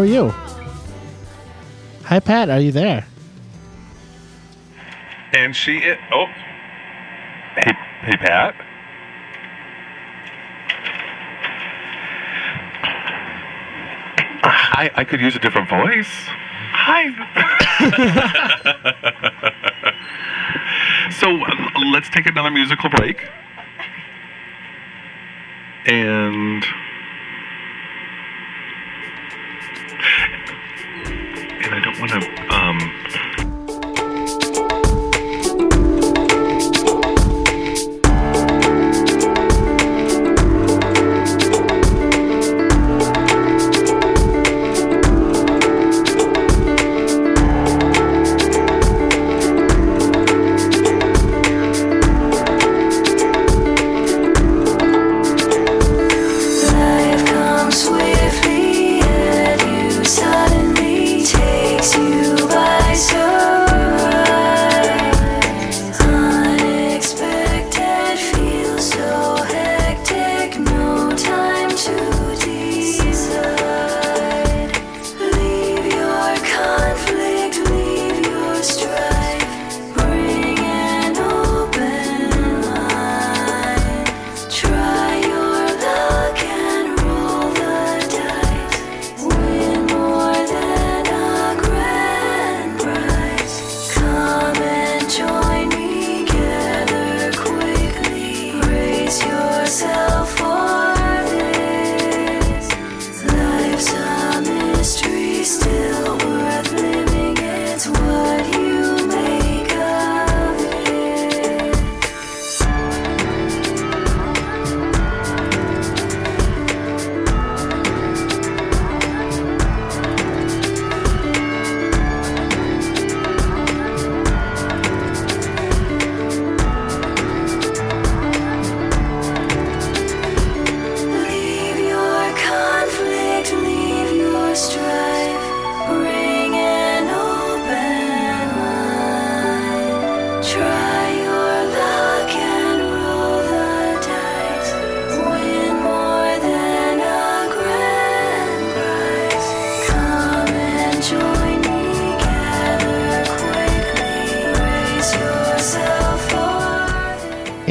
How are you? Hi, Pat. Are you there? And she i oh. Hey, hey, Pat. Hi, I could use a different voice. Hi. so let's take another musical break. And. Want to. Um,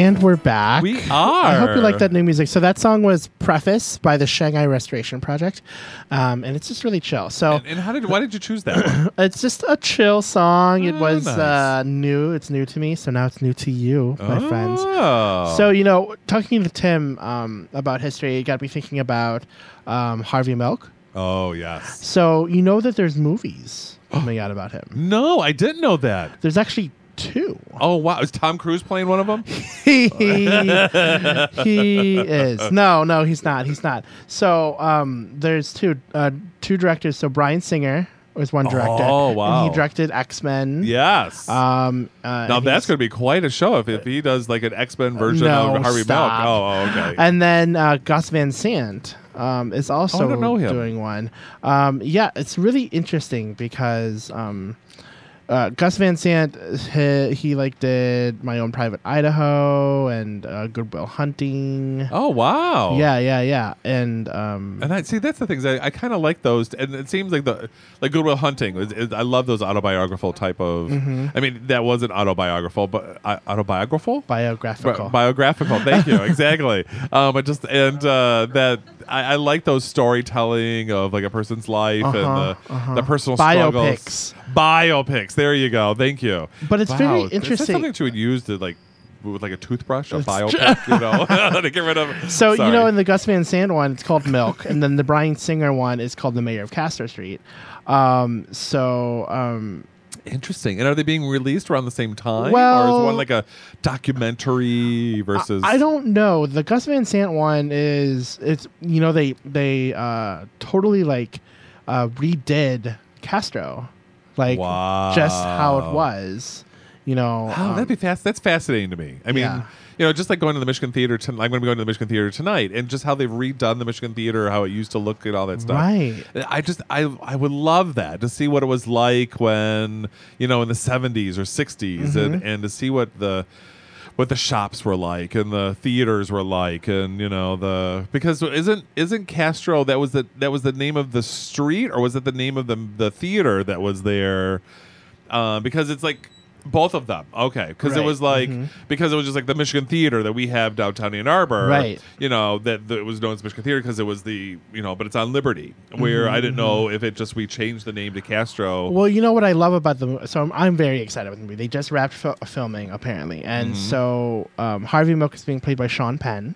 And we're back. We are. I hope you like that new music. So that song was Preface by the Shanghai Restoration Project, um, and it's just really chill. So And, and how did? Why did you choose that one? it's just a chill song. It Oh, was nice. uh, new. It's new to me, so now it's new to you, my friends. Oh. So you know, talking to Tim um, about history, got me thinking about um, Harvey Milk. Oh yes. So you know that there's movies coming out about him. No, I didn't know that. There's actually two. Oh wow, is Tom Cruise playing one of them? he, he is no no he's not he's not so um there's two uh two directors so bryan singer was one director Oh, and wow. he directed x-men yes. um uh, now that's going to be quite a show if, if he does like an X Men version No, of Harvey. Milk. Oh, oh, okay. and then uh, Gus Van Sant um, is also Oh, doing one. Um, yeah, it's really interesting because um, uh, Gus Van Sant, he, he like did my own private Idaho and uh, Good Will Hunting. Oh wow. Yeah, yeah, yeah, and um, And I see that's the things I, I kind of like those, and it seems like the like Good Will Hunting. Is, is, I love those autobiographical type of. Mm-hmm. I mean, that wasn't autobiographical, but uh, autobiographical. biographical. Bi- biographical. Thank you. exactly. Um, but just and uh, that I, I like those storytelling of like a person's life and Uh-huh, the, uh-huh. the personal Biopics. struggles. Biopics. There you go. Thank you. But it's very interesting. Is that something that you would use to like with like a toothbrush, a biopic, you know, to get rid of. So you know, in the Gus Van Sant one, it's called Milk, and then the Bryan Singer one is called The Mayor of Castro Street. Um, so um, Interesting. And are they being released around the same time? or is one like a documentary versus I don't know. The Gus Van Sant one is it's you know they they uh, totally like uh, redid Castro, like just how it was. You know, Oh, um, that'd be fast. That's fascinating to me. I mean, Yeah. you know, just like going to the Michigan Theater. To, I'm going to be going to the Michigan Theater tonight, and just how they've redone the Michigan Theater, how it used to look, and all that stuff. right. I just I I would love that to see what it was like when you know in the 70s or 60s, Mm-hmm. and and to see what the what the shops were like and the theaters were like and you know the because isn't isn't Castro that was the that was the name of the street or was it the name of the the theater that was there? Uh, because it's like both of them okay because it was like mhm. because it was just like the Michigan Theater that we have downtown Ann Arbor Right. you know that, that it was known as Michigan Theater because it was the you know but it's on Liberty where I didn't know if it just we changed the name to Castro Mm-hmm. Well, you know what I love about the so I'm, I'm very excited with the movie. They just wrapped fil- filming apparently, and Mm-hmm. so um, Harvey Milk is being played by Sean Penn.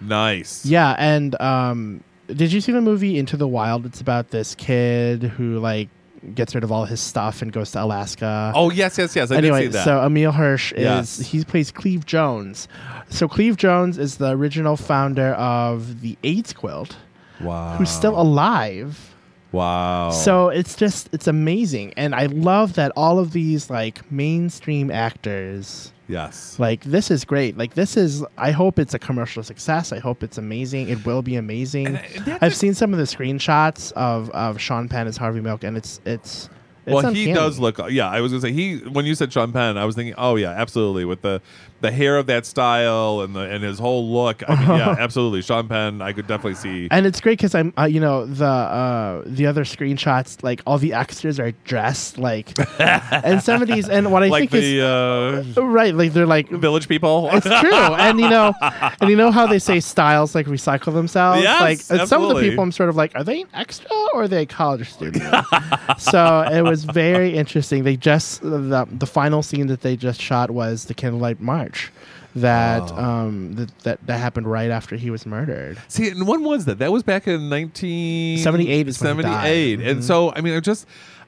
nice Yeah, and um, did you see the movie Into the Wild? It's about this kid who like gets rid of all his stuff and goes to Alaska. oh yes yes yes I anyway, did see that so Emile Hirsch is Yes. he plays Cleve Jones. So Cleve Jones is the original founder of the AIDS quilt, wow who's still alive. Wow So it's just it's amazing, and I love that all of these like mainstream actors. yes Like this is great. Like this is. I hope it's a commercial success. I hope it's amazing. It will be amazing. And, uh, I've seen some of the screenshots of of Sean Penn as Harvey Milk, and it's it's. it's well, he does look. Yeah, I was gonna say he. When you said Sean Penn, I was thinking, oh yeah, absolutely, with the the hair of that style and the and his whole look. I mean, yeah, absolutely, Sean Penn. I could definitely see. And it's great because I'm, uh, you know, the uh, the other screenshots, like all the extras are dressed like, and some of these, and what I like think the is right, like they're like uh, village people. It's true, and you know, and you know how they say styles like recycle themselves. Yes, like and some of the people, I'm sort of like, are they an extra or are they a college student? so it was very interesting. They just the the final scene that they just shot was the candlelight march. That Oh. um that, that that happened right after he was murdered. See, and when was that? That was back in 1978 78 is when he died. 78. And so, I mean, I just...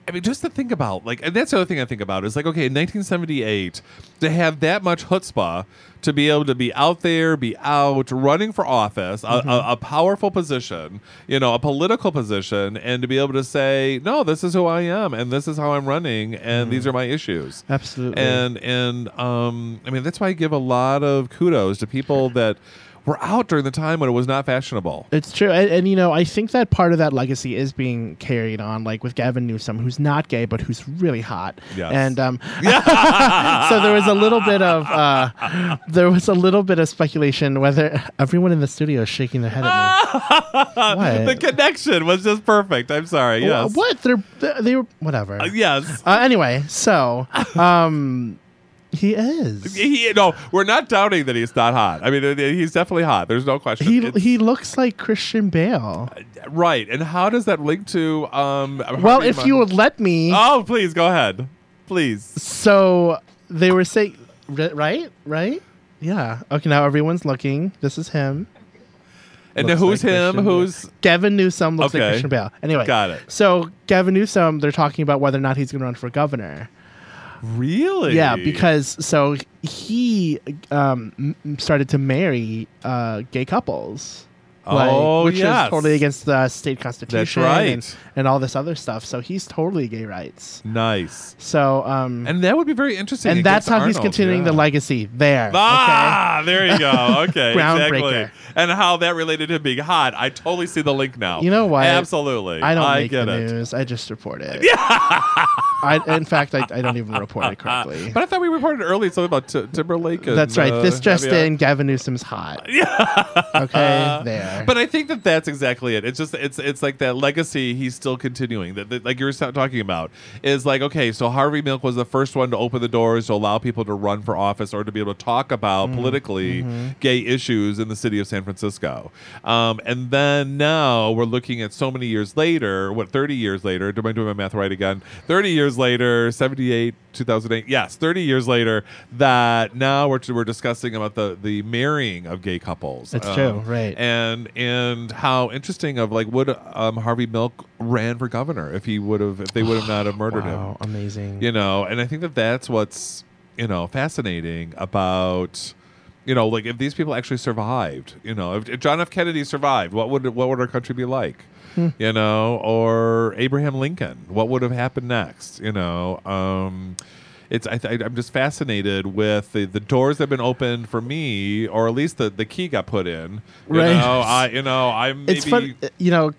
I mean, just to think about, like, and that's the other thing I think about is like, okay, in 1978, to have that much chutzpah to be able to be out there, be out running for office, a, Mm-hmm. a, a powerful position, you know, a political position, and to be able to say, no, this is who I am, and this is how I'm running, and these are my issues. Mm-hmm. Absolutely. And and um, I mean that's why I give a lot of kudos to people that were out during the time when it was not fashionable. It's true, and, and you know, I think that part of that legacy is being carried on, like with Gavin Newsom, who's not gay but who's really hot. Yes. And um, so there was a little bit of uh, there was a little bit of speculation whether everyone in the studio is shaking their head at me. the connection was just perfect. I'm sorry. Yes. Wh- What? They're they were whatever. Uh, yes. Uh, anyway, so um, he is. He, no, we're not doubting that he's not hot. I mean, uh, he's definitely hot. There's no question. He It's- he looks like Christian Bale. right. And how does that link to? Um, Well, if you would let me. Oh, please go ahead. Please. So they were saying, right, right, yeah. Okay, now everyone's looking. This is him. And who's like him? Christian Bale. Who's Gavin Newsom looks Okay. like Christian Bale. Anyway, Got it. So Gavin Newsom, they're talking about whether or not he's going to run for governor. Really? Yeah, because so he um, started to marry uh, gay couples. like, Oh, which yes. is totally against the state constitution right. and, and all this other stuff. So he's totally gay rights. nice. So um, And that would be very interesting. and that's how he's Arnold, continuing the legacy there. okay? Ah, there you go. Okay, Groundbreaker. exactly. And how that related to being hot. I totally see the link now. You know what? Absolutely. I don't make get the it. news. I just report it. Yeah. I, in fact, I, I don't even report it correctly. But I thought we reported early something about T- Timberlake. And, That's right. uh, this just in: Gavin Newsom's hot. Yeah. Okay. There. But I think that that's exactly it. It's just it's it's like that legacy he's still continuing. That, that like you were talking about is like okay, so Harvey Milk was the first one to open the doors to allow people to run for office or to be able to talk about politically gay issues in the city of San Francisco. Um, and then now we're looking at so many years later. What thirty years later? Am I doing my math right again? Thirty years later, seventy eight. 2008 yes 30 years later that now we're, we're discussing about the the marrying of gay couples That's Um, true, right. and and how interesting of like would um, Harvey Milk ran for governor if he would have if they would have not have murdered wow, him amazing. you know and I think that that's what's you know fascinating about you know like if these people actually survived you know if, if John F Kennedy survived what would what would our country be like Hmm. you know or Abraham Lincoln what would have happened next you know um it's I I'm just fascinated with the, the doors that have been opened for me, or at least the, the key got put in. You Right. know, I you know I'm maybe it's fun. You know,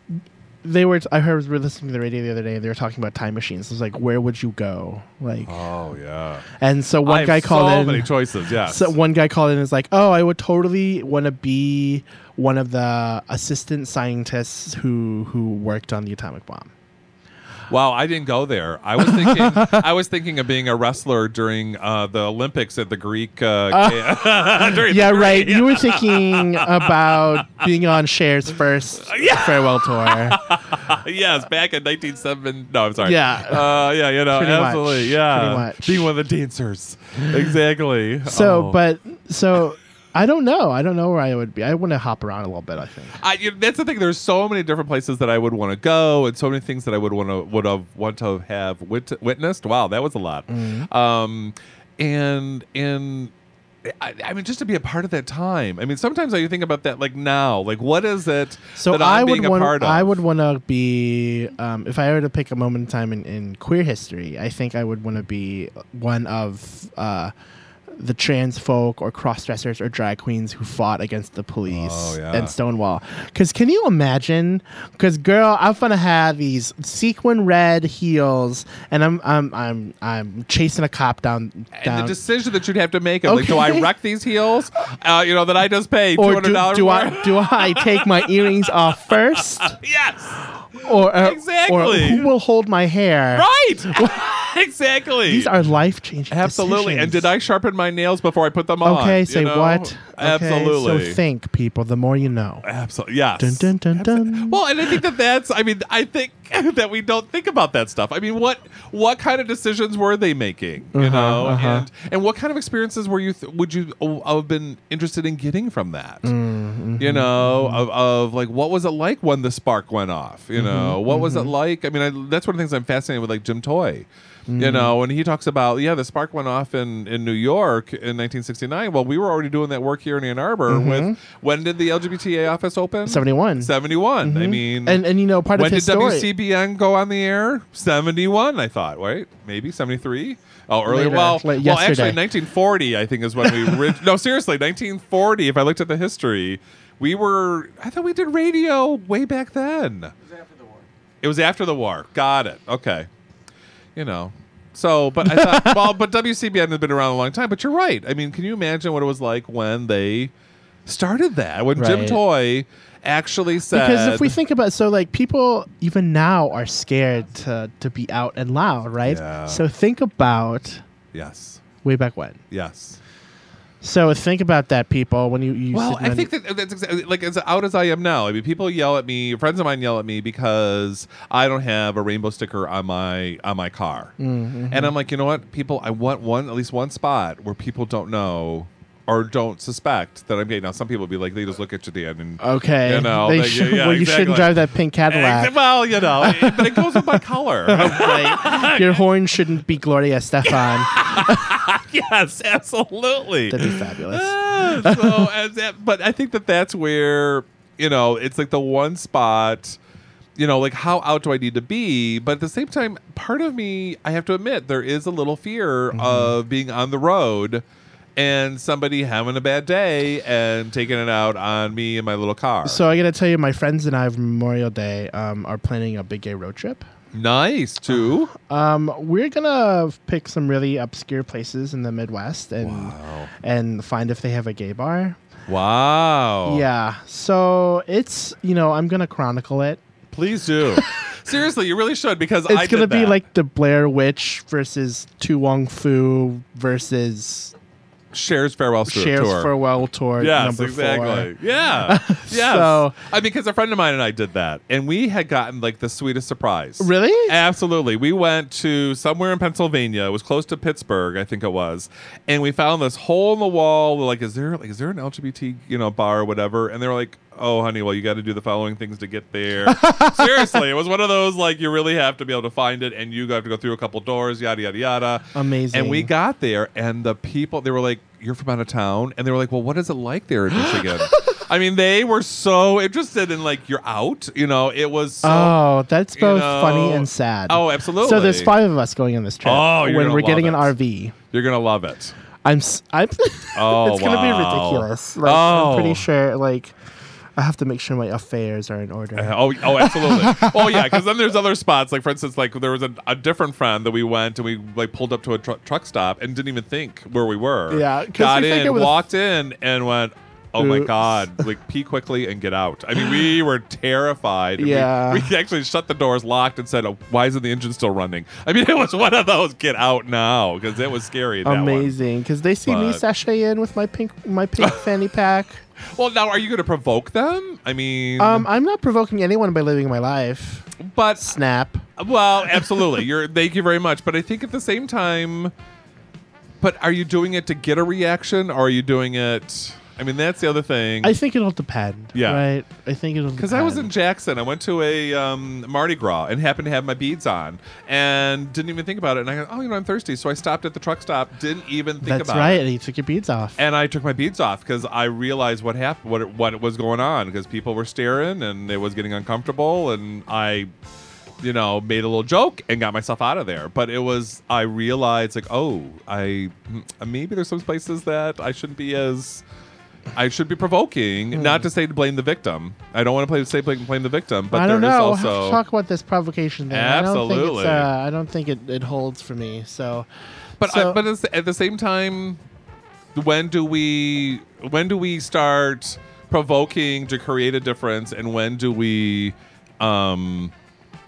they were. I heard we were listening to the radio the other day. and They were talking about time machines. It was like, where would you go? Like, Oh yeah. and so I one have guy called in so in. many choices. Yes. So one guy called in and is like, "Oh, I would totally want to be one of the assistant scientists who who worked on the atomic bomb." Wow, I didn't go there. I was thinking I was thinking of being a wrestler during uh, the Olympics at the Greek. Uh, the Yeah, Greek- right. You were thinking about being on Cher's first farewell tour. yes, back in 1970. No, I'm sorry. Yeah. uh, yeah, you know, Pretty much. absolutely, yeah, Pretty much. being one of the dancers, exactly. So, Oh. but so I don't know. I don't know where I would be. I want to hop around a little bit. I think. I, you know, that's the thing. There's so many different places that I would want to go, and so many things that I would want to would have want to have wit- witnessed. Wow, that was a lot. Mm-hmm. Um, and and I, I mean, just to be a part of that time. I mean, sometimes I think about that, like now, like what is it So that I I'm would want. I would want to be. Um, if I were to pick a moment in time in, in queer history, I think I would want to be one of. Uh, the trans folk or cross dressers or drag queens who fought against the police Oh, yeah. and Stonewall. Because can you imagine? Because girl, I'm gonna have these sequin red heels, and I'm I'm I'm I'm chasing a cop down And down. the decision that you'd have to make of like, do I wreck these heels? Uh, you know that I just paid two or do, do. I do I take my earrings off first, yes, or uh, or Exactly. who will hold my hair? right, exactly. These are life changing. Absolutely. And did I sharpen my nails before I put them on? Okay, say know? what? Okay, Absolutely. so think, people. The more you know. Absolutely. Yes. Dun, dun, dun, dun. Well, and I think that that's. I mean, I think that we don't think about that stuff. I mean, what what kind of decisions were they making? You Uh-huh, know, uh-huh. and and what kind of experiences were you th- would you uh, have been interested in getting from that? Mm-hmm, You know, of, of like what was it like when the spark went off? You know, Mm-hmm, what was it like? I mean, I, that's one of the things I'm fascinated with, like Jim Toy. You know, when he talks about yeah, the spark went off in, in New York in 1969. Well, we were already doing that work here in Ann Arbor. Mm-hmm. With when did the LGBTA office open? 71. 71. I mean, Mm-hmm. And and you know part when of did his story. When did WCBN go on the air? 71, I thought, right? Maybe 73? Oh, earlier. Later, well, like well, actually, 1940, I think, is when we. Ri- no, seriously, 1940, if I looked at the history, we were. I thought we did radio way back then. It was after the war. It was after the war. Got it. Okay. You know. So, but I thought, well, but WCBN has been around a long time. But you're right. I mean, can you imagine what it was like when they started that? When Jim Right. Toy actually said. because if we think about so like people even now are scared to to be out and loud, right? Yeah. So think about Yes. way back when. Yes. So think about that, people. When you, you Well, sit I think that that's exactly like as out as I am now. I mean, people yell at me. Friends of mine yell at me because I don't have a rainbow sticker on my on my car, Mm-hmm. and I'm like, you know what, people, I want one at least one spot where people don't know or don't suspect that I'm gay. Now, some people be like, they just look at you at the end and okay, you know, they they- should, yeah, well, you exactly. shouldn't drive that pink Cadillac. well, you know, but it goes with my color. right? Your horn shouldn't be Gloria Estefan. yes, absolutely. That'd be fabulous. Ah, so as that, but I think that that's where you know it's like the one spot. You know, like how out do I need to be? But at the same time, part of me, I have to admit, there is a little fear Mm-hmm. of being on the road and somebody having a bad day and taking it out on me in my little car. So I gotta tell you, my friends and I, over Memorial Day, um, are planning a big gay road trip. Nice too. Um, we're gonna pick some really obscure places in the Midwest and Wow. and find if they have a gay bar. Wow. Yeah. So it's you know I'm gonna chronicle it. Please do. Seriously, you really should because It's I gonna be that. like the Blair Witch versus To Wong Foo versus Cher's farewell tour. Cher's farewell tour. Yes, exactly. Four. Yeah. yes. So- I mean, because a friend of mine and I did that, and we had gotten like the sweetest surprise. Really? Absolutely. We went to somewhere in Pennsylvania. It was close to Pittsburgh, I think it was, and we found this hole in the wall. We're like, is there like is there an LGBT you know bar or whatever? And they were like. Oh, honey, well, you got to do the following things to get there. Seriously, it was one of those like you really have to be able to find it, and you have to go through a couple doors, yada yada yada. Amazing. And we got there, and the people they were like, "You're from out of town," and they were like, "Well, what is it like there in Michigan?" I mean, they were so interested in like you're out. You know, it was so. oh, that's you both know- funny and sad. Oh, absolutely. So there's five of us going on this trip. Oh, you're when we're getting it. an RV. You're gonna love it. I'm. s- I'm. Oh, it's gonna be ridiculous. Like, Oh. I'm pretty oh. sure. Like, I have to make sure my affairs are in order. Uh, Oh, oh, absolutely. oh, yeah. Because then there's other spots. Like for instance, like there was a, a different friend that we went and we like pulled up to a tr- truck stop and didn't even think where we were. Yeah, got we in, walked in, and went. Oh my God! Like pee quickly and get out. I mean, we were terrified. We- Yeah. we, actually shut the doors, locked, and said, oh, "Why isn't the engine still running?" I mean, it was one of those get out now because it was scary. Amazing, because they see me But- sashay in with my pink my pink fanny pack. Well, now are you going to provoke them? I mean, Um, I'm not provoking anyone by living my life. but Snap. Well, absolutely. You're thank you very much. But I think at the same time but are you doing it to get a reaction or are you doing it I mean that's the other thing. I think it'll depend. Yeah. Right. I think it'll because I was in. Jackson, I went to a um, Mardi Gras and happened to have my beads on, and didn't even think about it. And I go, oh, you know, I'm thirsty, so I stopped at the truck stop. Didn't even think about That's about right. it. And you took your beads off. And I took my beads off because I realized what happened, what what was going on, because people were staring and it was getting uncomfortable, and I, you know, made a little joke and got myself out of there. But it was I realized like, oh, I mm, maybe there's some places that I shouldn't be as. I should be provoking, Hmm. not to say to blame the victim. I don't want to play say blame, blame the victim, but I don't there is know. also Talk about this provocation thing. I don't think Absolutely. it's, uh, I don't think it, it holds for me. So, But So- I, but at the- at the same time, when do we when do we start provoking to create a difference, and when do we um,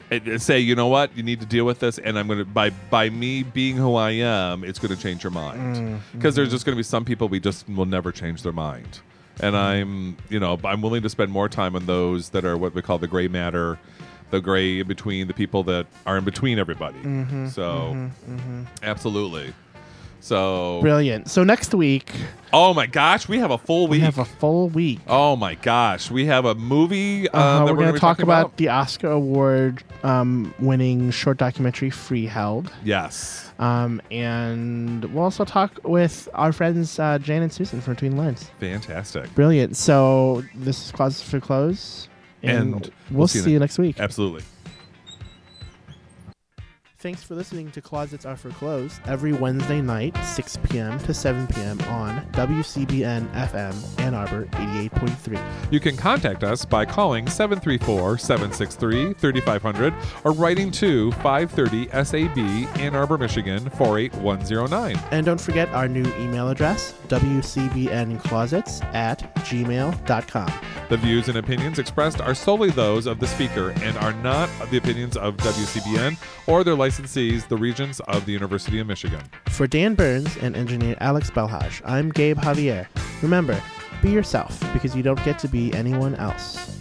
it say, you know what, you need to deal with this, and I'm gonna by by me being who I am, it's gonna change your mind mm-hmm. because there's just gonna be some people we just will never change their mind. And I'm, you know, I'm willing to spend more time on those that are what we call the gray matter, the gray in between, the people that are in between everybody. Mm-hmm. so, mm-hmm. absolutely. So, brilliant. So next week oh my gosh, we have a full week. we have a full week. oh my gosh, we have a movie. Um, Uh, that we're gonna going to talk about, the Oscar Award um, winning short documentary Freeheld. Yes, Um, and we'll also talk with our friends uh, Jan and Susan from Between Lines. fantastic. Brilliant. So this is Closet for Clothes. And, And we'll, see, you next week. Absolutely. Thanks for listening to Closets Are for Clothes every Wednesday night, 6 p.m. to 7 p.m. on WCBN FM Ann Arbor 88.3. You can contact us by calling 734-763-3500 or writing to 530 SAB Ann Arbor, Michigan 48109. And don't forget our new email address, WCBNclosets at gmail.com. The views and opinions expressed are solely those of the speaker and are not the opinions of WCBN or their licensees, the Regents of the University of Michigan. For Dan Burns and engineer Alex Belhaj, I'm Gabe Javier. Remember, be yourself because you don't get to be anyone else.